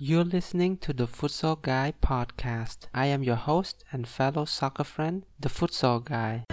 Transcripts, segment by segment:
You're listening to the Futsal Guy podcast. I am your host and fellow soccer friend, the Futsal Guy.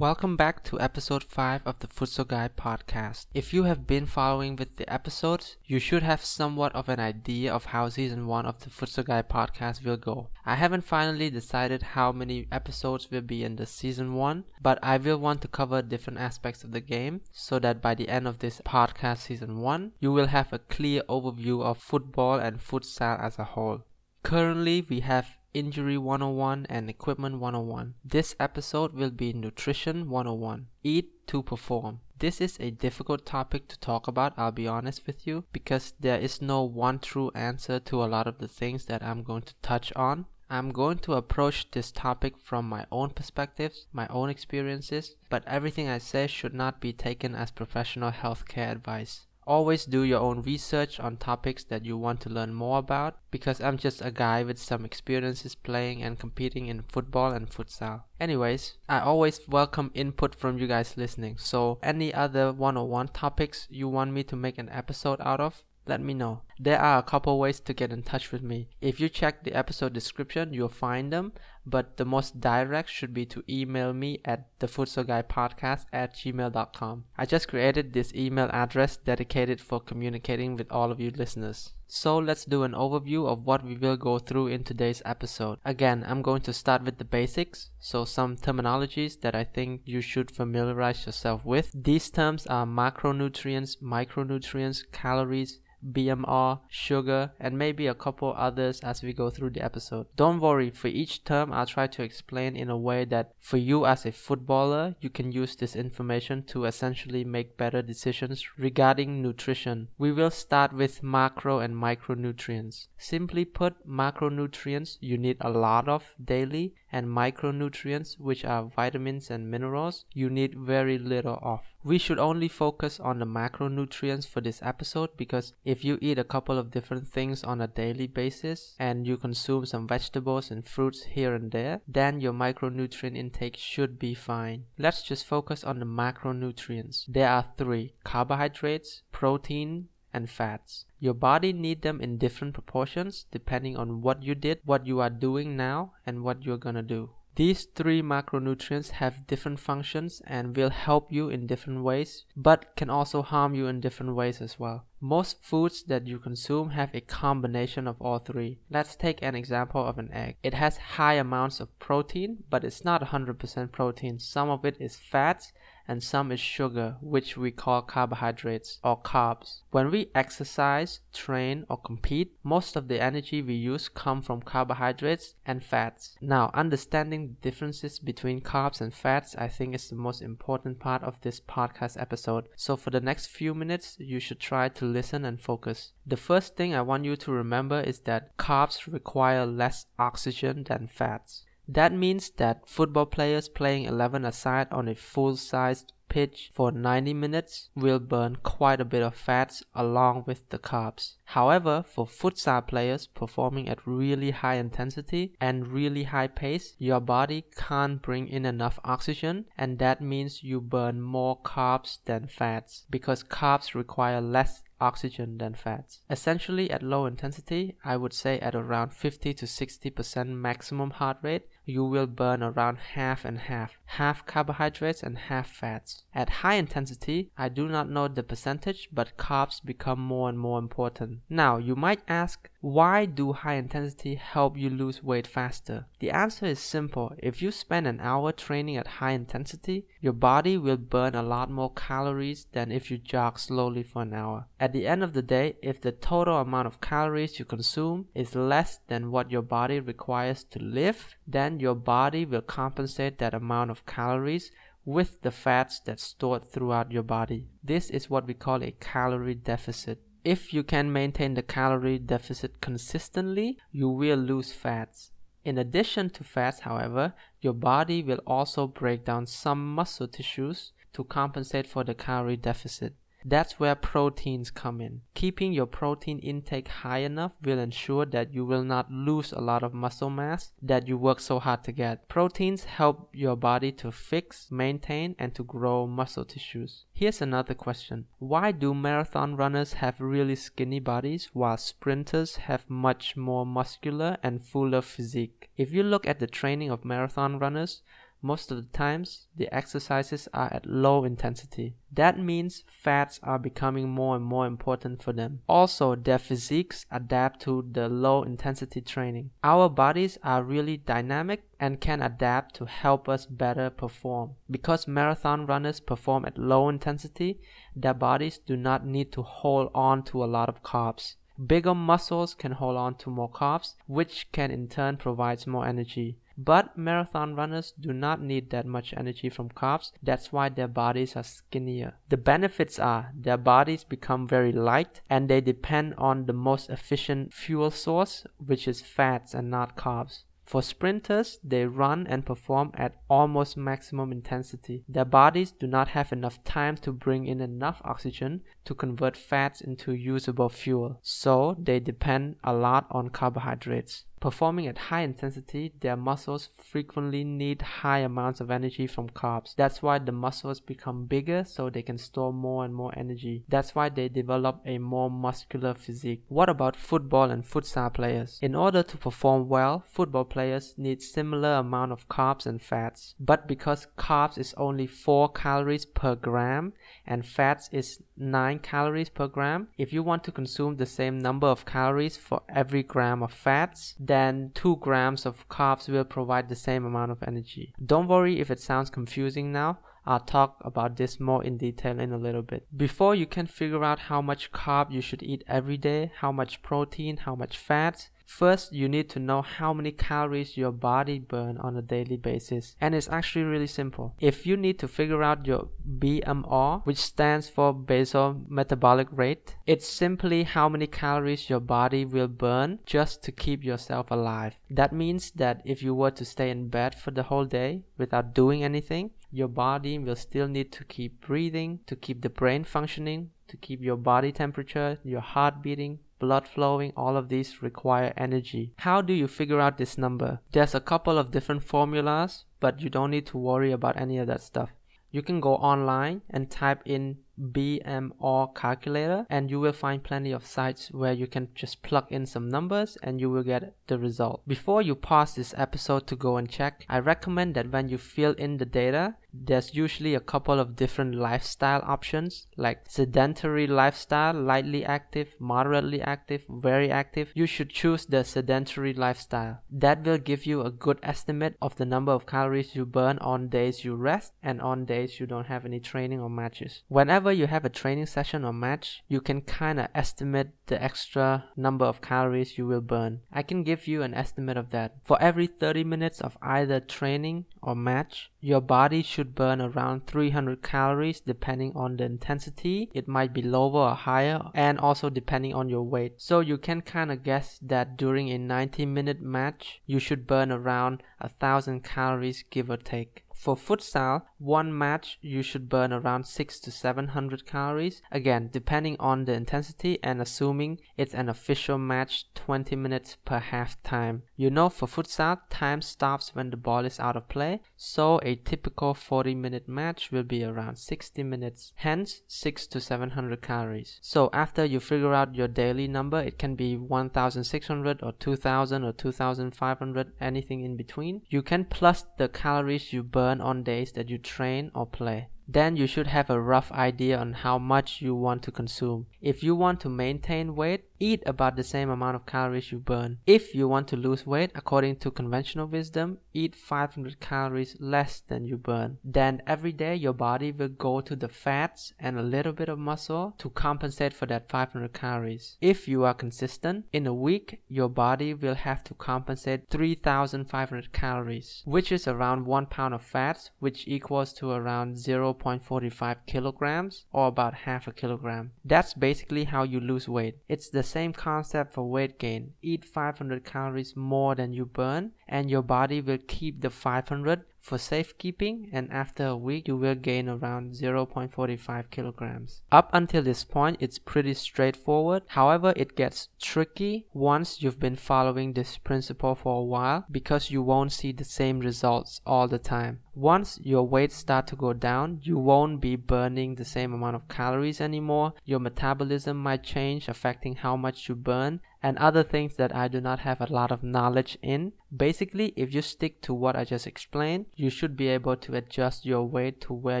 Welcome back to episode 5 of the Futsal Guy podcast. If you have been following with the episodes, you should have somewhat of an idea of how season 1 of the Futsal Guy podcast will go. I haven't finally decided how many episodes will be in the season 1, but I will want to cover different aspects of the game so that by the end of this podcast season 1, you will have a clear overview of football and futsal as a whole. Currently, we have Injury 101 and Equipment 101. This episode will be Nutrition 101. Eat to perform. This is a difficult topic to talk about, I'll be honest with you, because there is no one true answer to a lot of the things that I'm going to touch on. I'm going to approach this topic from my own perspectives, my own experiences, but everything I say should not be taken as professional healthcare advice. Always do your own research on topics that you want to learn more about because I'm just a guy with some experiences playing and competing in football and futsal. Anyways, I always welcome input from you guys listening. So, any other 101 topics you want me to make an episode out of, let me know. There are a couple ways to get in touch with me. If you check the episode description, you'll find them, but the most direct should be to email me at thefutsalguypodcast at gmail.com. I just created this email address dedicated for communicating with all of you listeners. So let's do an overview of what we will go through in today's episode. Again, I'm going to start with the basics, so some terminologies that I think you should familiarize yourself with. These terms are macronutrients, micronutrients, calories, BMR, sugar, and maybe a couple others as we go through the episode. Don't worry, for each term I'll try to explain in a way that for you as a footballer, you can use this information to essentially make better decisions regarding nutrition. We will start with macro and micronutrients. Simply put, macronutrients you need a lot of daily, and micronutrients, which are vitamins and minerals, you need very little of. We should only focus on the macronutrients for this episode because if you eat a couple of different things on a daily basis and you consume some vegetables and fruits here and there, then your micronutrient intake should be fine. Let's just focus on the macronutrients. There are three carbohydrates, protein, and fats. Your body need them in different proportions depending on what you did, what you are doing now, and what you're gonna do. These three macronutrients have different functions and will help you in different ways, but can also harm you in different ways as well. Most foods that you consume have a combination of all three. Let's take an example of an egg. It has high amounts of protein, but it's not 100% protein. Some of it is fats and some is sugar, which we call carbohydrates or carbs. When we exercise, train, or compete, most of the energy we use come from carbohydrates and fats. Now, understanding the differences between carbs and fats, I think is the most important part of this podcast episode. So for the next few minutes, you should try to listen and focus. The first thing I want you to remember is that carbs require less oxygen than fats. That means that football players playing 11 aside on a full sized pitch for 90 minutes will burn quite a bit of fats along with the carbs. However, for futsal players performing at really high intensity and really high pace, your body can't bring in enough oxygen and that means you burn more carbs than fats because carbs require less oxygen than fats. Essentially, at low intensity, I would say at around 50 to 60% maximum heart rate, you will burn around half and half, half carbohydrates and half fats. At high intensity, I do not know the percentage, but carbs become more and more important. Now, you might ask, why do high intensity help you lose weight faster? The answer is simple. If you spend an hour training at high intensity, your body will burn a lot more calories than if you jog slowly for an hour. At the end of the day, if the total amount of calories you consume is less than what your body requires to live, then your body will compensate that amount of calories with the fats that's stored throughout your body. This is what we call a calorie deficit. If you can maintain the calorie deficit consistently, you will lose fats. In addition to fats, however, your body will also break down some muscle tissues to compensate for the calorie deficit. That's where proteins come in. Keeping your protein intake high enough will ensure that you will not lose a lot of muscle mass that you work so hard to get. Proteins help your body to fix, maintain, and to grow muscle tissues. Here's another question. Why do marathon runners have really skinny bodies while sprinters have much more muscular and fuller physique? If you look at the training of marathon runners, most of the times the exercises are at low intensity. That means fats are becoming more and more important for them. Also, their physiques adapt to the low intensity training. Our bodies are really dynamic and can adapt to help us better perform. Because marathon runners perform at low intensity, their bodies do not need to hold on to a lot of carbs. Bigger muscles can hold on to more carbs, which can in turn provide more energy. But marathon runners do not need that much energy from carbs, that's why their bodies are skinnier. The benefits are their bodies become very light and they depend on the most efficient fuel source, which is fats and not carbs. For sprinters, they run and perform at almost maximum intensity. Their bodies do not have enough time to bring in enough oxygen to convert fats into usable fuel, so they depend a lot on carbohydrates. Performing at high intensity, their muscles frequently need high amounts of energy from carbs. That's why the muscles become bigger so they can store more and more energy. That's why they develop a more muscular physique. What about football and futsal players? In order to perform well, football players need similar amount of carbs and fats. But because carbs is only 4 calories per gram and fats is 9 calories per gram, if you want to consume the same number of calories for every gram of fats, then 2 grams of carbs will provide the same amount of energy. Don't worry if it sounds confusing now. I'll talk about this more in detail in a little bit. Before you can figure out how much carb you should eat every day, how much protein, how much fats, First, you need to know how many calories your body burn on a daily basis. And it's actually really simple. If you need to figure out your BMR, which stands for basal metabolic rate, it's simply how many calories your body will burn just to keep yourself alive. That means that if you were to stay in bed for the whole day without doing anything, your body will still need to keep breathing, to keep the brain functioning, to keep your body temperature, your heart beating, blood flowing, all of these require energy. How do you figure out this number? There's a couple of different formulas, but you don't need to worry about any of that stuff. You can go online and type in BMR calculator and you will find plenty of sites where you can just plug in some numbers and you will get the result. Before you pause this episode to go and check, I recommend that when you fill in the data, there's usually a couple of different lifestyle options like sedentary lifestyle, lightly active, moderately active, very active. You should choose the sedentary lifestyle. That will give you a good estimate of the number of calories you burn on days you rest and on days you don't have any training or matches. Whenever whenever you have a training session or match, you can kind of estimate the extra number of calories you will burn. I can give you an estimate of that. For every 30 minutes of either training or match, your body should burn around 300 calories depending on the intensity. It might be lower or higher and also depending on your weight. So you can kind of guess that during a 90 minute match, you should burn around a thousand calories give or take. For futsal, one match you should burn around 6 to 700 calories, again depending on the intensity and assuming it's an official match 20 minutes per half time. You know for futsal, time stops when the ball is out of play, so a typical 40 minute match will be around 60 minutes, hence 6 to 700 calories. So after you figure out your daily number, it can be 1600 or 2000 or 2500, anything in between. You can plus the calories you burn on days that you train or play then you should have a rough idea on how much you want to consume. If you want to maintain weight, eat about the same amount of calories you burn. If you want to lose weight, according to conventional wisdom, eat 500 calories less than you burn. Then every day your body will go to the fats and a little bit of muscle to compensate for that 500 calories. If you are consistent, in a week your body will have to compensate 3500 calories, which is around 1 pound of fats, which equals to around 0 0.45 kilograms or about half a kilogram. That's basically how you lose weight. It's the same concept for weight gain. Eat 500 calories more than you burn and your body will keep the 500 for safekeeping and after a week you will gain around 0.45 kilograms. Up until this point it's pretty straightforward. However, it gets tricky once you've been following this principle for a while because you won't see the same results all the time. Once your weight start to go down, you won't be burning the same amount of calories anymore. Your metabolism might change affecting how much you burn and other things that I do not have a lot of knowledge in. Basically, if you stick to what I just explained, you should be able to adjust your weight to where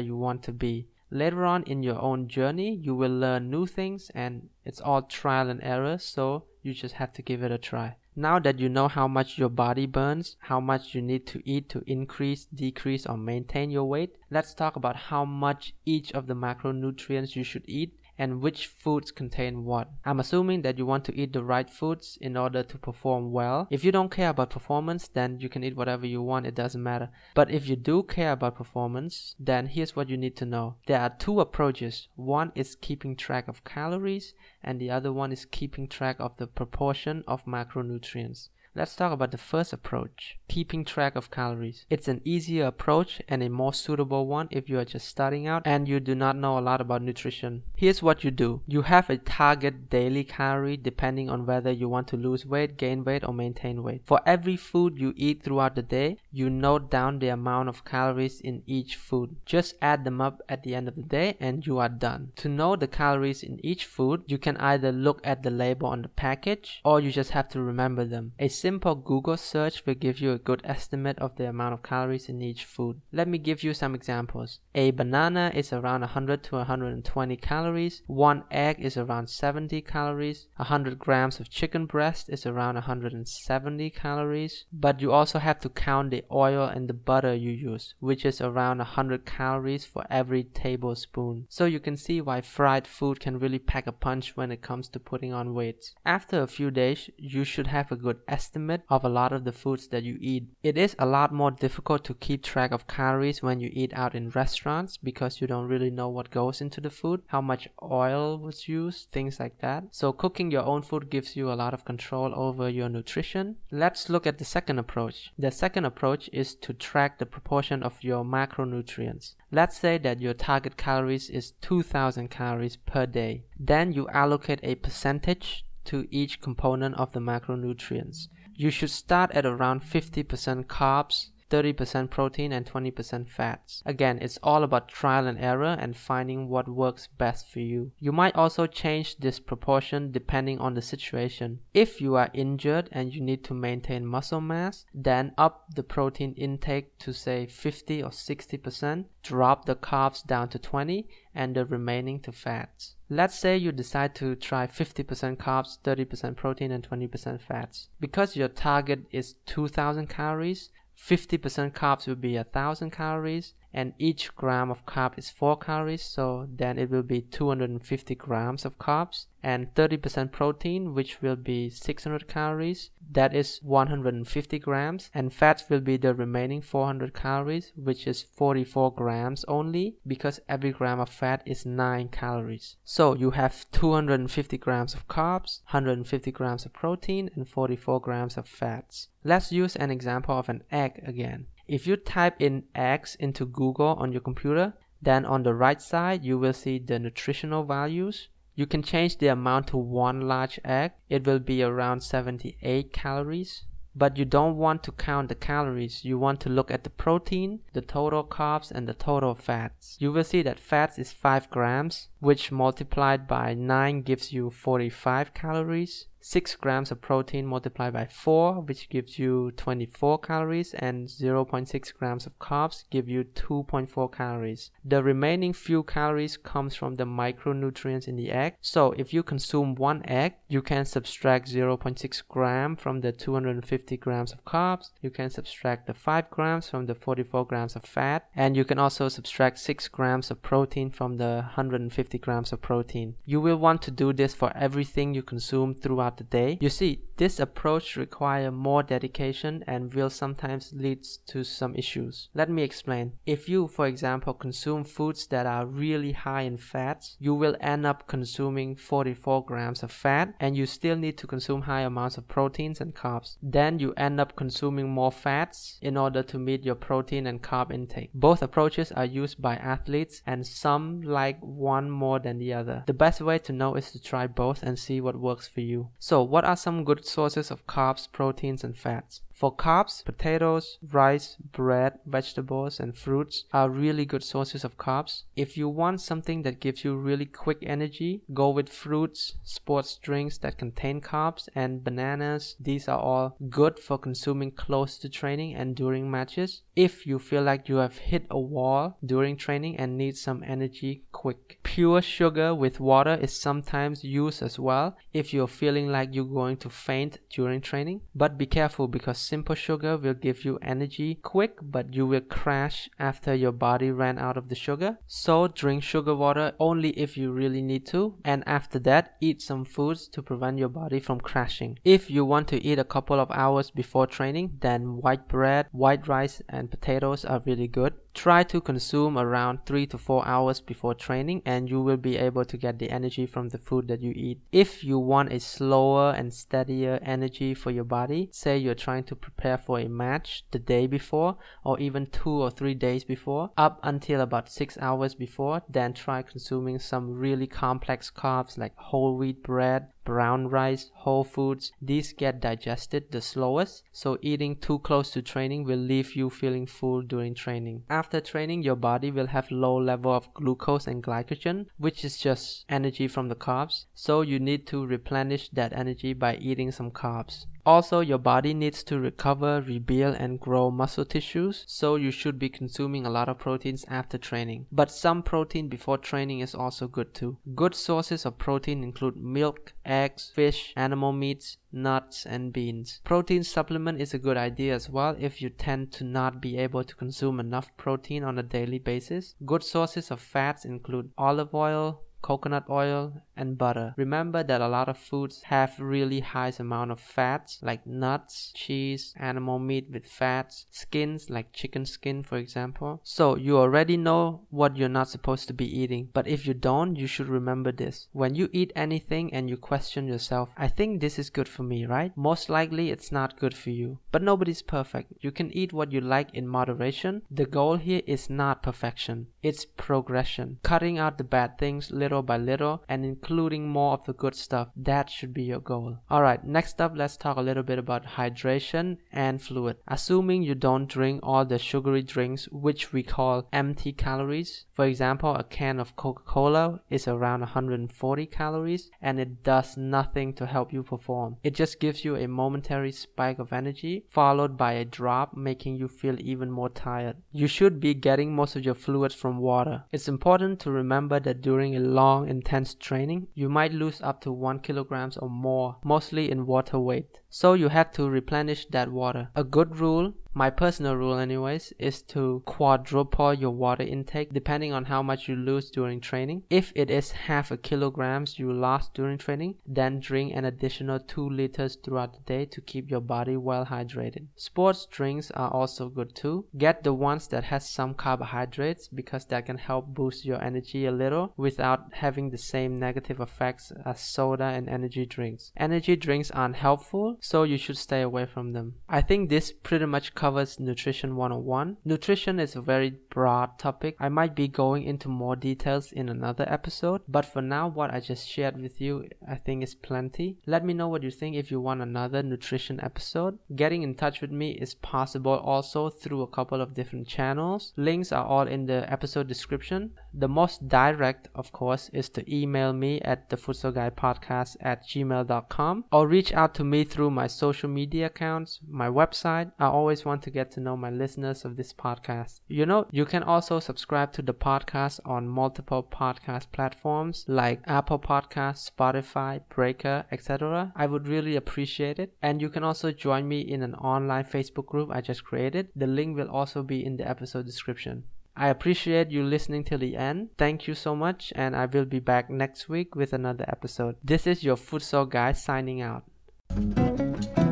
you want to be. Later on in your own journey, you will learn new things and it's all trial and error, so you just have to give it a try. Now that you know how much your body burns, how much you need to eat to increase, decrease, or maintain your weight, let's talk about how much each of the macronutrients you should eat and which foods contain what. I'm assuming that you want to eat the right foods in order to perform well. If you don't care about performance, then you can eat whatever you want, it doesn't matter. But if you do care about performance, then here's what you need to know. There are two approaches. One is keeping track of calories, and the other one is keeping track of the proportion of macronutrients. Let's talk about the first approach, keeping track of calories. It's an easier approach and a more suitable one if you are just starting out and you do not know a lot about nutrition. Here's what you do. You have a target daily calorie depending on whether you want to lose weight, gain weight or maintain weight. For every food you eat throughout the day, you note down the amount of calories in each food. Just add them up at the end of the day and you are done. To know the calories in each food, you can either look at the label on the package or you just have to remember them. A simple Google search will give you a good estimate of the amount of calories in each food. Let me give you some examples. A banana is around 100 to 120 calories. One egg is around 70 calories. 100 grams of chicken breast is around 170 calories. But you also have to count the oil and the butter you use, which is around 100 calories for every tablespoon. So you can see why fried food can really pack a punch when it comes to putting on weight. After a few days, you should have a good estimate estimate of a lot of the foods that you eat. It is a lot more difficult to keep track of calories when you eat out in restaurants because you don't really know what goes into the food, how much oil was used, things like that. So cooking your own food gives you a lot of control over your nutrition. Let's look at the second approach. The second approach is to track the proportion of your macronutrients. Let's say that your target calories is 2000 calories per day. Then you allocate a percentage to each component of the macronutrients. You should start at around 50% carbs, 30% protein and 20% fats. Again, it's all about trial and error and finding what works best for you. You might also change this proportion depending on the situation. If you are injured and you need to maintain muscle mass, then up the protein intake to say 50 or 60%, drop the carbs down to 20 and the remaining to fats. Let's say you decide to try 50% carbs, 30% protein and 20% fats. Because your target is 2000 calories, 50% carbs will be 1000 calories and each gram of carb is 4 calories so then it will be 250 grams of carbs and 30% protein which will be 600 calories. That is 150 grams and fats will be the remaining 400 calories which is 44 grams only because every gram of fat is 9 calories. So you have 250 grams of carbs 150 grams of protein and 44 grams of fats. Let's use an example of an egg again if you type in eggs into Google on your computer, then on the right side you will see the nutritional values. You can change the amount to one large egg. It will be around 78 calories. But you don't want to count the calories. You want to look at the protein, the total carbs, and the total fats. You will see that fats is 5 grams, which multiplied by 9 gives you 45 calories. 6 grams of protein multiplied by 4 which gives you 24 calories and 0.6 grams of carbs give you 2.4 calories. The remaining few calories comes from the micronutrients in the egg. So if you consume one egg, you can subtract 0.6 gram from the 250 grams of carbs. You can subtract the 5 grams from the 44 grams of fat and you can also subtract 6 grams of protein from the 150 grams of protein. You will want to do this for everything you consume throughout throughout the day. You see, this approach requires more dedication and will sometimes lead to some issues. Let me explain. If you, for example, consume foods that are really high in fats, you will end up consuming 44 grams of fat and you still need to consume high amounts of proteins and carbs. Then you end up consuming more fats in order to meet your protein and carb intake. Both approaches are used by athletes and some like one more than the other. The best way to know is to try both and see what works for you. So, what are some good sources of carbs, proteins, and fats? For carbs, potatoes, rice, bread, vegetables, and fruits are really good sources of carbs. If you want something that gives you really quick energy, go with fruits, sports drinks that contain carbs, and bananas. These are all good for consuming close to training and during matches. If you feel like you have hit a wall during training and need some energy quick. Pure sugar with water is sometimes used as well if you're feeling like you're going to faint during training. But be careful because simple sugar will give you energy quick, but you will crash after your body ran out of the sugar. So drink sugar water only if you really need to, and after that, eat some foods to prevent your body from crashing. If you want to eat a couple of hours before training, then white bread, white rice, and potatoes are really good. Try to consume around 3 to 4 hours before training and you will be able to get the energy from the food that you eat. If you want a slower and steadier energy for your body, say you're trying to prepare for a match the day before or even 2 or 3 days before, up until about 6 hours before, then try consuming some really complex carbs like whole wheat bread, brown rice, whole foods, these get digested the slowest, so eating too close to training will leave you feeling full during training. After training, your body will have low level of glucose and glycogen, which is just energy from the carbs, so you need to replenish that energy by eating some carbs. Also, your body needs to recover, rebuild, and grow muscle tissues, so you should be consuming a lot of proteins after training. But some protein before training is also good too. Good sources of protein include milk, eggs, fish, animal meats, nuts, and beans. Protein supplement is a good idea as well if you tend to not be able to consume enough protein on a daily basis. Good sources of fats include olive oil, coconut oil, and butter. Remember that a lot of foods have really high amount of fats like nuts, cheese, animal meat with fats, skins like chicken skin for example. So you already know what you're not supposed to be eating, but if you don't, you should remember this. When you eat anything and you question yourself, I think this is good for me, right? Most likely it's not good for you. But nobody's perfect. You can eat what you like in moderation. The goal here is not perfection. It's progression. Cutting out the bad things little by little and including more of the good stuff. That should be your goal. Alright, next up, let's talk a little bit about hydration and fluid. Assuming you don't drink all the sugary drinks, which we call empty calories. For example, a can of Coca Cola is around 140 calories and it does nothing to help you perform. It just gives you a momentary spike of energy, followed by a drop, making you feel even more tired. You should be getting most of your fluids from water. It's important to remember that during a long, intense training, you might lose up to 1 kilograms or more, mostly in water weight. So you have to replenish that water. A good rule my personal rule anyways is to quadruple your water intake depending on how much you lose during training. If it is half a kilograms you lost during training then drink an additional 2 liters throughout the day to keep your body well hydrated. Sports drinks are also good too. Get the ones that has some carbohydrates because that can help boost your energy a little without having the same negative effects as soda and energy drinks. Energy drinks aren't helpful so you should stay away from them i think this pretty much covers Nutrition 101. Nutrition is a very broad topic. I might be going into more details in another episode, but for now, what I just shared with you, I think is plenty. Let me know what you think if you want another nutrition episode. Getting in touch with me is possible also through a couple of different channels. Links are all in the episode description. The most direct, of course, is to email me at the Podcast at gmail.com or reach out to me through my social media accounts, my website. I always want to get to know my listeners of this podcast. You know, you can also subscribe to the podcast on multiple podcast platforms like Apple Podcasts, Spotify, Breaker, etc. I would really appreciate it. And you can also join me in an online Facebook group I just created. The link will also be in the episode description. I appreciate you listening till the end. Thank you so much, and I will be back next week with another episode. This is your futsal guy signing out. Thank you.